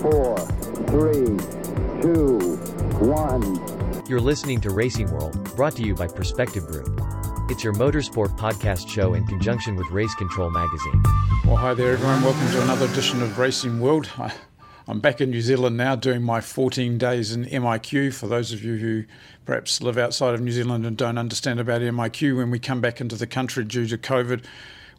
four, three, two, one. You're listening to Racing World, brought to you by Perspective Group. It's your motorsport podcast show in conjunction with Race Control Magazine. Well, hi there, everyone. Welcome to another edition of Racing World. I, I'm back in New Zealand now doing my 14 days in MIQ. For those of you who perhaps live outside of New Zealand and don't understand about MIQ, when we come back into the country due to COVID,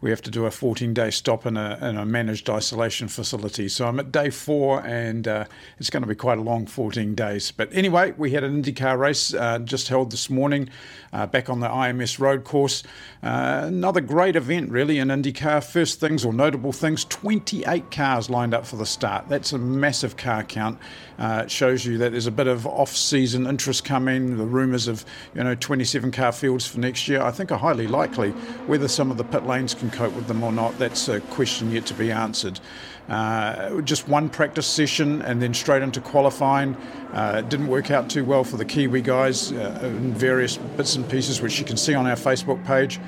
we have to do a 14 day stop in a, in a, managed isolation facility. So I'm at day four, and uh, it's going to be quite a long 14 days. But anyway, we had an IndyCar race uh, just held this morning uh, back on the IMS road course. Uh, another great event, really, in IndyCar. First things or notable things 28 cars lined up for the start. That's a massive car count. Uh, it shows you that there's a bit of off-season interest coming. The rumours of you know 27 car fields for next year, I think, are highly likely. Whether some of the pit lanes can cope with them or not, that's a question yet to be answered. Uh, just one practice session and then straight into qualifying. Uh, didn't work out too well for the Kiwi guys uh, in various bits and pieces, which you can see on our Facebook page.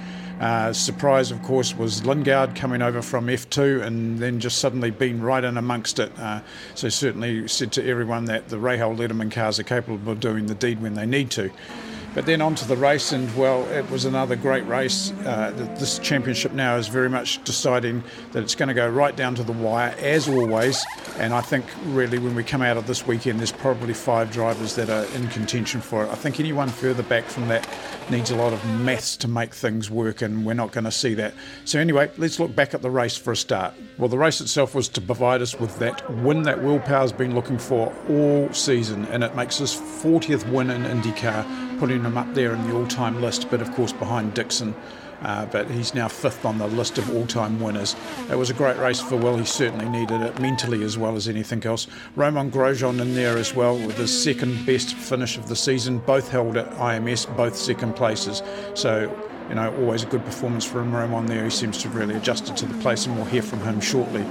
Uh, surprise, of course, was Lundgaard coming over from F2 and then just suddenly being right in amongst it. Uh, so certainly said to everyone that the Rahal Letterman cars are capable of doing the deed when they need to. But then on to the race, and well, it was another great race. Uh, this championship now is very much deciding that it's going to go right down to the wire, as always. And I think really when we come out of this weekend, there's probably five drivers that are in contention for it. I think anyone further back from that needs a lot of maths to make things work, and we're not going to see that. So, anyway, let's look back at the race for a start. Well, the race itself was to provide us with that win that Will Power's been looking for all season, and it makes his 40th win in IndyCar putting him up there in the all time list, but of course behind Dixon. Uh, but he's now fifth on the list of all time winners. It was a great race for Will. He certainly needed it mentally as well as anything else. Romain Grosjean in there as well with his second best finish of the season. Both held at IMS, both second places. So you know, always a good performance from Romain there. He seems to have really adjusted to the place, and we'll hear from him shortly.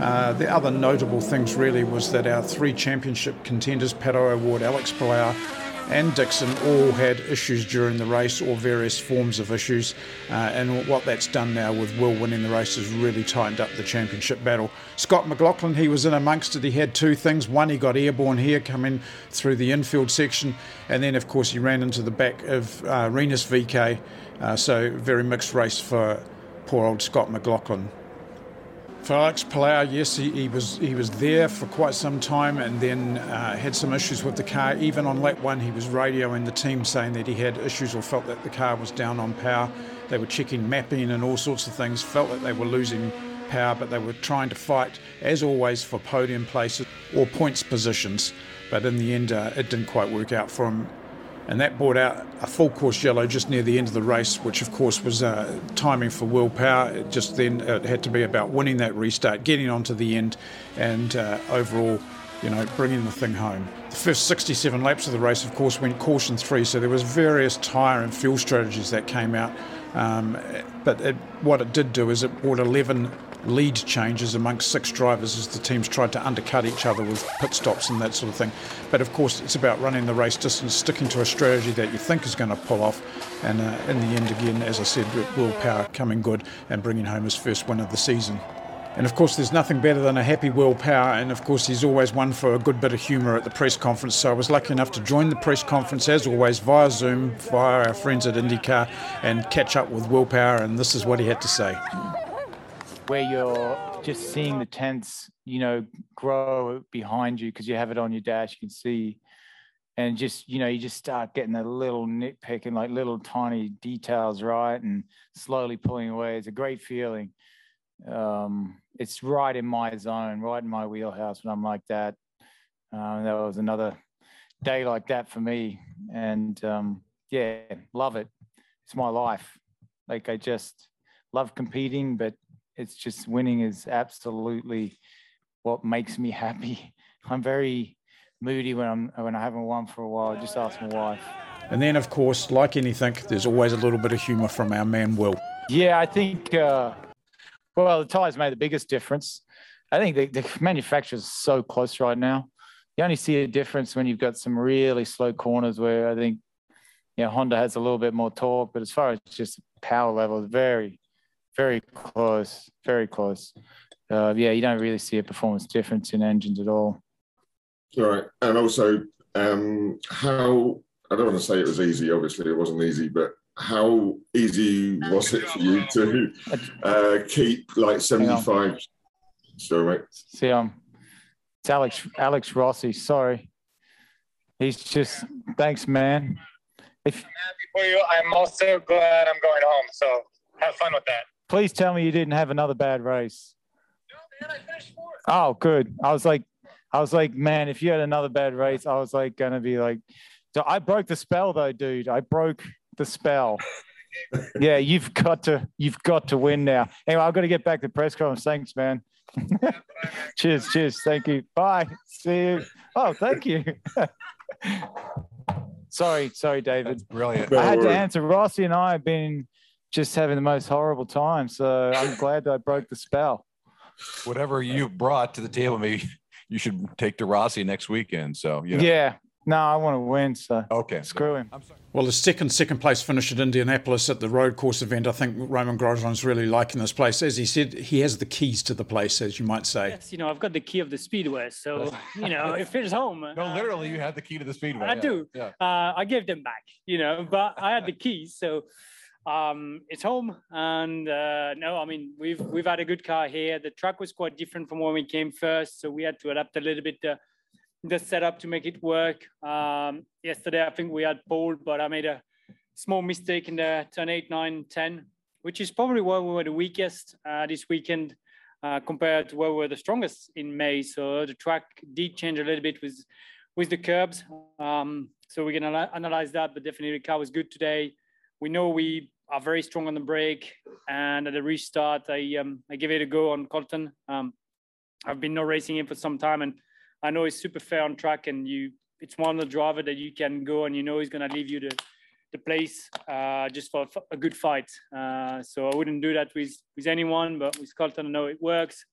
Uh, the other notable things really was that our three championship contenders, Pato O'Ward, Alex Palou, and Dixon all had issues during the race or various forms of issues. Uh, and what that's done now with Will winning the race has really tightened up the championship battle. Scott McLaughlin, he was in amongst it. He had two things. One, he got airborne here coming through the infield section. And then, of course, he ran into the back of uh, Rinus VeeKay. Uh, so, very mixed race for poor old Scott McLaughlin. For Alex Palou, yes, he, he, was he was there for quite some time, and then uh, had some issues with the car. Even on lap one, he was radioing the team saying that he had issues or felt that the car was down on power. They were checking mapping and all sorts of things. Felt that they were losing power, but they were trying to fight, as always, for podium places or points positions. But in the end, uh, it didn't quite work out for him and that brought out a full course yellow just near the end of the race, which of course was uh, timing for Will Power. It just then it had to be about winning that restart, getting onto the end, and uh, overall, you know, bringing the thing home. The first 67 laps of the race, of course, went caution three, so there was various tyre and fuel strategies that came out. Um, but it, what it did do is it brought 11 lead changes amongst six drivers as the teams tried to undercut each other with pit stops and that sort of thing. But of course, it's about running the race distance, sticking to a strategy that you think is going to pull off. And uh, in the end, again, as I said, Will Power coming good and bringing home his first win of the season. And of course, there's nothing better than a happy Will Power. And of course, he's always one for a good bit of humour at the press conference. So I was lucky enough to join the press conference, as always, via Zoom, via our friends at IndyCar, and catch up with Will Power. And this is what he had to say where you're just seeing the tents, you know, grow behind you because you have it on your dash, you can see. And just, you know, you just start getting a little nitpicking, like little tiny details right and slowly pulling away. It's a great feeling. Um, it's right in my zone, right in my wheelhouse when I'm like that. Um, that was another day like that for me. And um, yeah, love it. It's my life. Like I just love competing, but it's just winning is absolutely what makes me happy. I'm very moody when I'm when I haven't won for a while. Just ask my wife. And then, of course, like anything, there's always a little bit of humour from our man Will. Yeah, I think. Uh, well, the tires made the biggest difference. I think the, the manufacturer's so close right now. You only see a difference when you've got some really slow corners where I think, you know, Honda has a little bit more torque, but as far as just power level, very, very close, very close. Uh, yeah, you don't really see a performance difference in engines at all. All right, and also um, how I don't want to say it was easy. Obviously, it wasn't easy, but how easy was it for you to uh, keep like seventy-five? Sorry, mate. See, um, it's Alex Alex Rossi. Sorry, he's just thanks, man. If I'm happy for you, I'm also glad I'm going home. So have fun with that. Please tell me you didn't have another bad race. No, man, I finished fourth. Oh, good. I was like, I was like, man, if you had another bad race, I was like gonna be like, so I broke the spell though, dude. I broke the spell. yeah, you've got to, you've got to win now. Anyway, I've got to get back to press conference. Thanks, man. cheers, cheers. Thank you. Bye. See you. Oh, thank you. sorry, sorry, David. That's brilliant. I had to answer. Rossi and I have been just having the most horrible time. So I'm glad that I broke the spell. Whatever you brought to the table, maybe you should take to Rossi next weekend. So you know. Yeah. No, I want to win. So okay, screw him. Well, the second second place finish at Indianapolis at the road course event. I think Romain Grosjean's really liking this place. As he said, he has the keys to the place, as you might say. Yes, you know, I've got the key of the speedway, so you know, if it's home. No, literally, you have the key to the speedway. I yeah. do. Yeah. Uh, I gave them back, you know, but I had the keys, so um, it's home. And uh, no, I mean, we've we've had a good car here. The track was quite different from when we came first, so we had to adapt a little bit. The, the setup to make it work. Um, yesterday, I think we had pole, but I made a small mistake in the turn 8, 9, 10, which is probably where we were the weakest uh, this weekend uh, compared to where we were the strongest in May. So the track did change a little bit with with the curbs. Um, so we're to analyze that, but definitely the car was good today. We know we are very strong on the brake. and at the restart, I um, I give it a go on Colton. Um, I've been not racing him for some time, and I know he's super fair on track, and you it's one of the driver that you can go and you know he's going to leave you the the place uh, just for a good fight. Uh, so I wouldn't do that with with anyone, but with Colton, I know it works.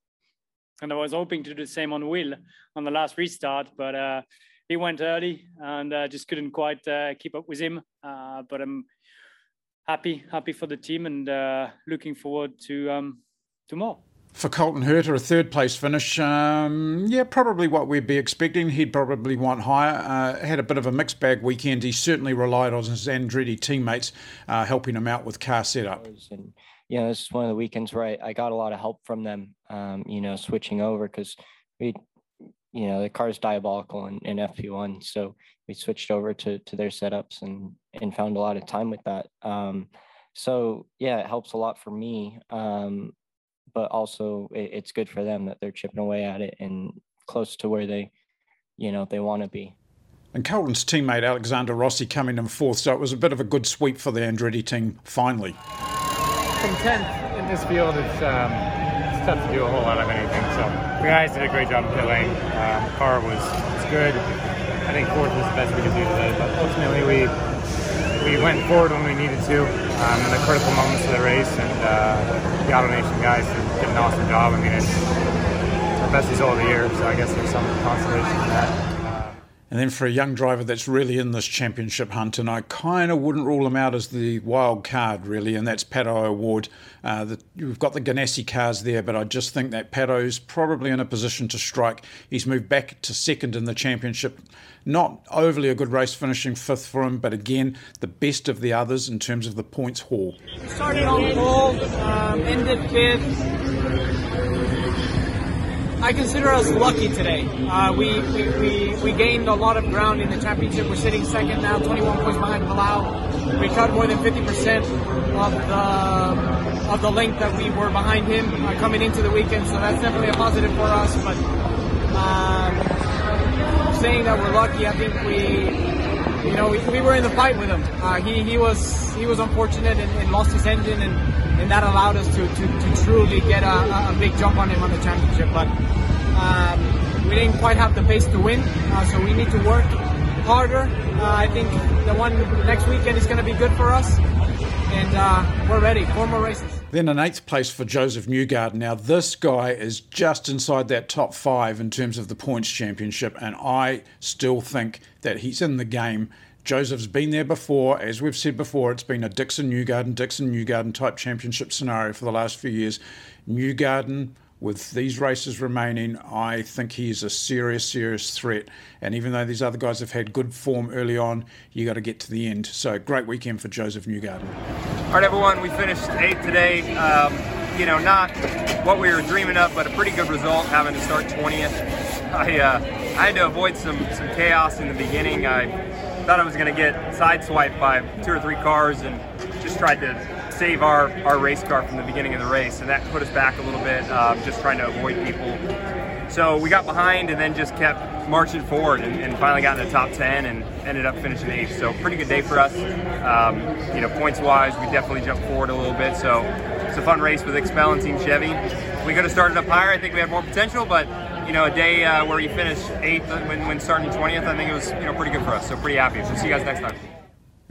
And I was hoping to do the same on Will on the last restart, but uh, he went early and uh, just couldn't quite uh, keep up with him. Uh, but I'm happy, happy for the team, and looking forward to um, to more for Colton Herta, a third place finish. Um, yeah, probably what we'd be expecting. He'd probably want higher. Uh, had a bit of a mixed bag weekend. He certainly relied on his Andretti teammates uh, helping him out with car setup. And, you know, this is one of the weekends where I, I got a lot of help from them, um, you know, switching over because we, you know, the car's diabolical in, in FP1. So we switched over to, to their setups and, and found a lot of time with that. Um, so yeah, it helps a lot for me. Um, but also it, it's good for them that they're chipping away at it and close to where they, you know, they want to be. And Colton's teammate Alexander Rossi coming in fourth, so it was a bit of a good sweep for the Andretti team finally. From 10th in this field, it's, um, it's tough to do a whole lot of anything. So the guys did a great job of pit lane. Um, car was, was good. I think fourth was the best we could do today, but ultimately we we went forward when we needed to um, in the critical moments of the race, and uh, the AutoNation guys did an awesome job. I mean, it's our best result of the year, so I guess there's some consolation in that. And then for a young driver that's really in this championship hunt, and I kind of wouldn't rule him out as the wild card, really, and that's Pato O'Ward. Uh, the, you've got the Ganassi cars there, but I just think that Pato's probably in a position to strike. He's moved back to second in the championship. Not overly a good race, finishing fifth for him, but again, the best of the others in terms of the points haul. Started on pole, um, ended fifth. I consider us lucky today. Uh, we, we, we, we, gained a lot of ground in the championship. We're sitting second now, 21 points behind Palou. We cut more than 50% of the of the length that we were behind him uh, coming into the weekend, so that's definitely a positive for us. But um, saying that we're lucky, I think we, you know, we, we were in the fight with him. Uh, he, he was he was unfortunate and, and lost his engine and and that allowed us to, to, to truly get a, a, big jump on him on the championship. But um, we didn't quite have the pace to win, uh, so we need to work harder. Uh, I think the one next weekend is going to be good for us, and uh, we're ready. Four more races. Then an eighth place for Joseph Newgarden. Now, this guy is just inside that top five in terms of the points championship, and I still think that he's in the game Joseph's been there before. As we've said before, it's been a Dixon Newgarden, Dixon Newgarden type championship scenario for the last few years. Newgarden with these races remaining, I think he is a serious, serious threat. And even though these other guys have had good form early on, you got to get to the end. So great weekend for Joseph Newgarden. All right, everyone, we finished eighth today. Um, you know, not what we were dreaming of, but a pretty good result having to start 20th. I, uh, I had to avoid some, some chaos in the beginning. I thought I was going to get sideswiped by two or three cars and just tried to save our, our race car from the beginning of the race, and that put us back a little bit, um, just trying to avoid people. So we got behind and then just kept marching forward and, and, finally got in the top 10 and ended up finishing eighth. So pretty good day for us. Um, you know, points wise, we definitely jumped forward a little bit. So it's a fun race with XPEL and Team Chevy. We could have started up higher. I think we had more potential, but you know, a day uh, where you finish eighth when, when starting 20th, I think it was you know pretty good for us. So pretty happy. So see you guys next time.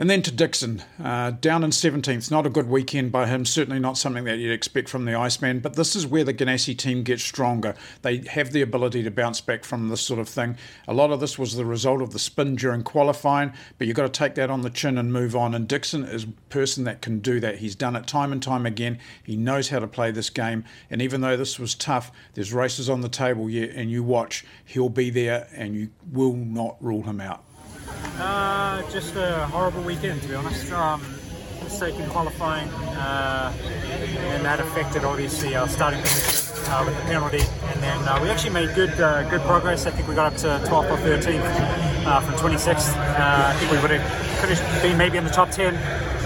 And then to Dixon, uh, down in 17th. Not a good weekend by him, certainly not something that you'd expect from the Iceman, but this is where the Ganassi team gets stronger. They have the ability to bounce back from this sort of thing. A lot of this was the result of the spin during qualifying, but you've got to take that on the chin and move on. And Dixon is a person that can do that. He's done it time and time again. He knows how to play this game. And even though this was tough, there's races on the table yet, and you watch, he'll be there and you will not rule him out. Uh, just a horrible weekend, to be honest. Um, mistake in qualifying, uh, and that affected obviously our starting position uh, with the penalty. And then uh, we actually made good uh, good progress. I think we got up to 12th or 13th uh, from 26th. Uh, I think we would have finished been maybe in the top 10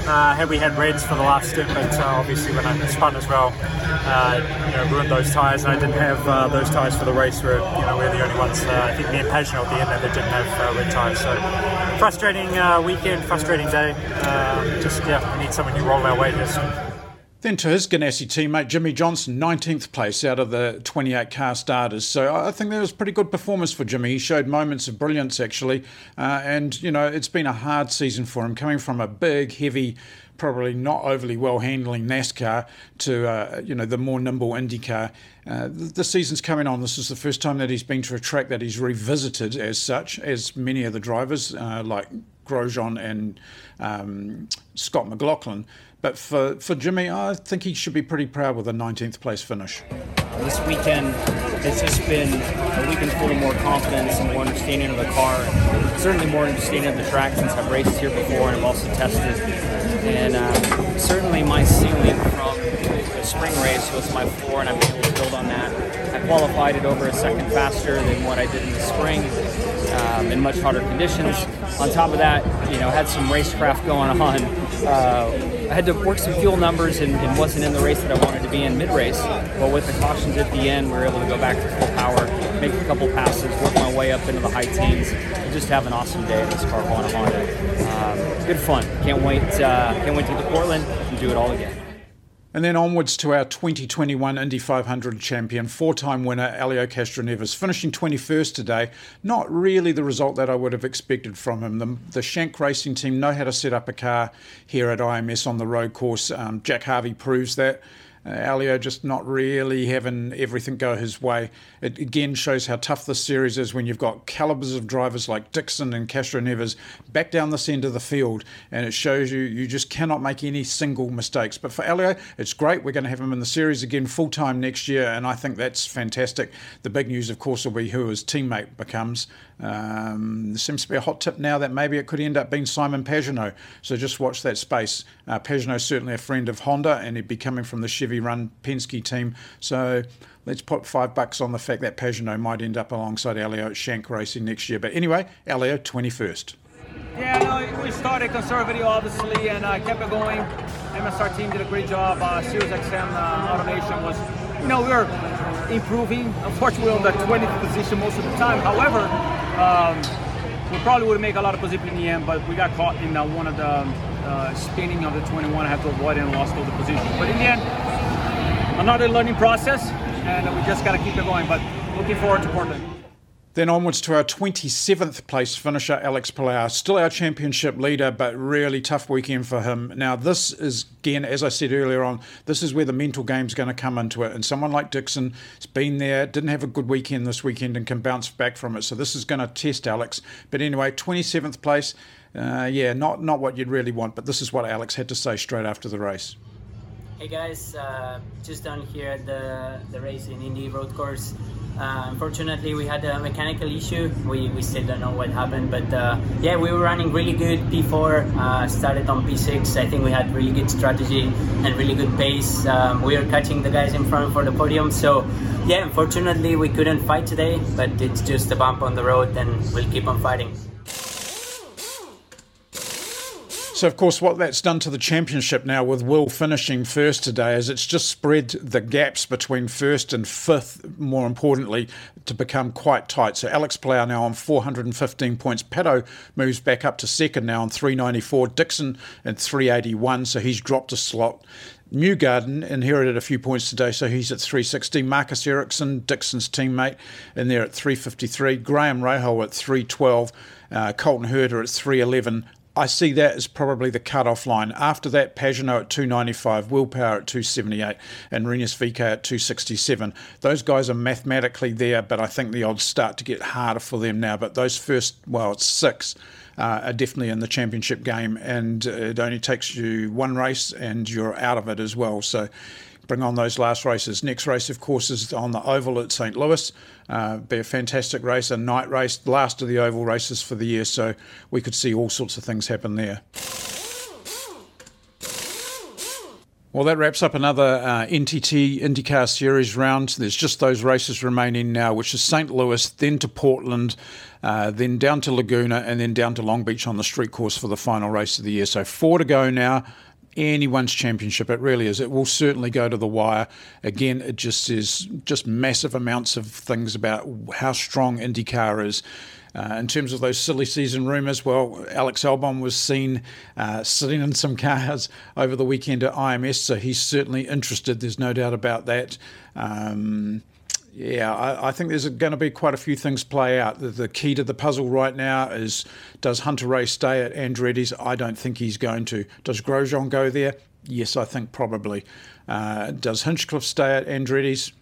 uh, had we had reds for the last stint, but uh, obviously when I spun as well, uh, you know, ruined those tyres, and I didn't have uh, those tyres for the race. Where you know we're the only ones. Uh, I think me and Pagenaud at the end that didn't have uh, red tyres. So frustrating weekend, frustrating day. Um, just yeah, we need someone to roll our way this soon. Then to his Ganassi teammate Jimmie Johnson, 19th place out of the 28 car starters. So I think that was pretty good performance for Jimmy. He showed moments of brilliance actually, uh, and you know it's been a hard season for him, coming from a big, heavy probably not overly well handling NASCAR to uh, you know the more nimble IndyCar. Uh, the, season's coming on. This is the first time that he's been to a track that he's revisited as such, as many of the drivers uh, like Grosjean and um, Scott McLaughlin. But for, for Jimmy, I think he should be pretty proud with a 19th place finish. This weekend it's just been a weekend full of more confidence and more understanding of the car. Certainly more understanding of the track since I've raced here before and I've also tested. And uh, certainly my ceiling from the spring race was my floor and I'm able to build on that. I qualified it over a second faster than what I did in the spring um, in much hotter conditions. On top of that, you know, had some racecraft going on. Uh, I had to work some fuel numbers and, and, wasn't in the race that I wanted to be in mid-race. But with the cautions at the end, we were able to go back to full power, make a couple passes, work my way up into the high teens, and just have an awesome day in this car on a Honda. Um, good fun. Can't wait. Uh, can't wait to get to Portland and do it all again. And then onwards to our 2021 Indy 500 champion, four time winner Helio Castroneves, finishing 21st today. Not really the result that I would have expected from him. The, the Shank Racing team know how to set up a car here at IMS on the road course. Um, Jack Harvey proves that. Uh, Helio just not really having everything go his way. It again shows how tough this series is when you've got calibers of drivers like Dixon and Castroneves back down the centre of the field, and it shows you you just cannot make any single mistakes. But for Helio, it's great. We're going to have him in the series again full time next year, and I think that's fantastic. The big news, of course, will be who his teammate becomes. Um, there seems to be a hot tip now that maybe it could end up being Simon Pagenaud. So just watch that space. Uh, Pagenaud's certainly a friend of Honda, and he'd be coming from the Chevy run Penske team. So let's put five bucks on the fact that Pagenaud might end up alongside Helio at Shank Racing next year. But anyway, Helio, 21st. Yeah, no, we started conservative, obviously, and uh, kept it going. MSR team did a great job. Uh, Sirius XM uh, AutoNation was, you know, we were improving. Unfortunately, we are on the 20th position most of the time. However, um, we probably would make a lot of position in the end, but we got caught in uh, one of the uh, spinning of the 21. I had to avoid and lost all the positions. But in the end, another learning process, and we just got to keep it going. But looking forward to Portland. Then onwards to our 27th place finisher, Alex Palou. Still our championship leader, but really tough weekend for him. Now, this is, again, as I said earlier on, this is where the mental game's going to come into it. And someone like Dixon has been there, didn't have a good weekend this weekend, and can bounce back from it. So this is going to test Alex. But anyway, 27th place, uh, yeah, not, not what you'd really want, but this is what Alex had to say straight after the race. Hey guys, uh, just done here at the, the race in Indy Road Course. Uh, unfortunately, we had a mechanical issue. We, we still don't know what happened, but uh, yeah, we were running really good. P4 uh, started on P6. I think we had really good strategy and really good pace. Um, we were catching the guys in front for the podium. So yeah, unfortunately, we couldn't fight today, but it's just a bump on the road, and we'll keep on fighting. So, of course, what that's done to the championship now with Will finishing first today is it's just spread the gaps between first and fifth, more importantly, to become quite tight. So, Alex Palou now on 415 points. Pato moves back up to second now on 394. Dixon at 381, so he's dropped a slot. Newgarden inherited a few points today, so he's at 360. Marcus Ericsson, Dixon's teammate, in there at 353. Graham Rahal at 312. Uh, Colton Herta at 311. I see that as probably the cut-off line. After that, Pagenaud at 295, Will Power at 278, and Rinus VeeKay at 267. Those guys are mathematically there, but I think the odds start to get harder for them now. But those first, well, it's six. Uh, are definitely in the championship game, and it only takes you one race, and you're out of it as well. So, bring on those last races. Next race, of course, is on the Oval at St. Louis. Uh, be a fantastic race, a night race, last of the Oval races for the year. So we could see all sorts of things happen there. Well, that wraps up another uh, NTT IndyCar Series round. There's just those races remaining now, which is St. Louis, then to Portland, uh, then down to Laguna, and then down to Long Beach on the street course for the final race of the year. So four to go now anyone's championship. It really is. It will certainly go to the wire. Again, it just is just massive amounts of things about how strong IndyCar is. Uh, in terms of those silly season rumours, well, Alex Albon was seen uh, sitting in some cars over the weekend at IMS, so he's certainly interested. There's no doubt about that. Um, yeah, I, I, think there's going to be quite a few things play out. The, the, key to the puzzle right now is does Hunter-Reay stay at Andretti's? I don't think he's going to. Does Grosjean go there? Yes, I think probably. Uh, does Hinchcliffe stay at Andretti's?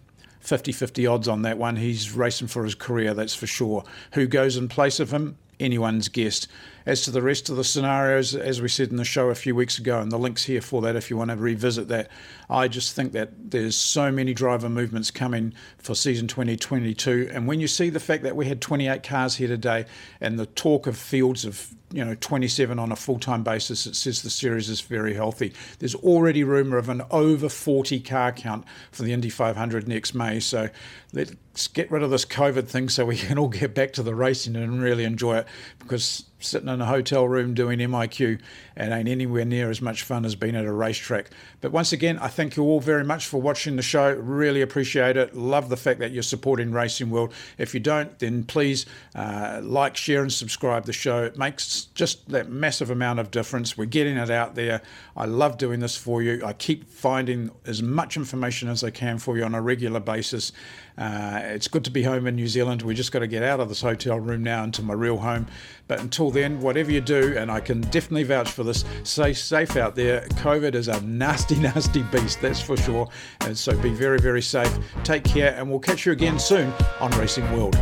50 50 odds on that one. He's racing for his career, that's for sure. Who goes in place of him? Anyone's guess. As to the rest of the scenarios, as we said in the show a few weeks ago, and the link's here for that if you want to revisit that, I just think that there's so many driver movements coming for season 2022. And when you see the fact that we had 28 cars here today and the talk of fields of you know 27 on a full-time basis it says the series is very healthy there's already rumor of an over 40 car count for the indy 500 next may so let's get rid of this covid thing so we can all get back to the racing and really enjoy it because sitting in a hotel room doing MIQ and ain't anywhere near as much fun as being at a racetrack. But once again, I thank you all very much for watching the show. Really appreciate it. Love the fact that you're supporting Racing World. If you don't, then please uh, like, share, and subscribe the show. It makes just that massive amount of difference. We're getting it out there. I love doing this for you. I keep finding as much information as I can for you on a regular basis. Uh, it's good to be home in New Zealand. We just got to get out of this hotel room now into my real home. But then, whatever you do, and I can definitely vouch for this, stay safe out there. COVID is a nasty, nasty beast, that's for sure. And so be very, very safe. Take care, and we'll catch you again soon on Racing World.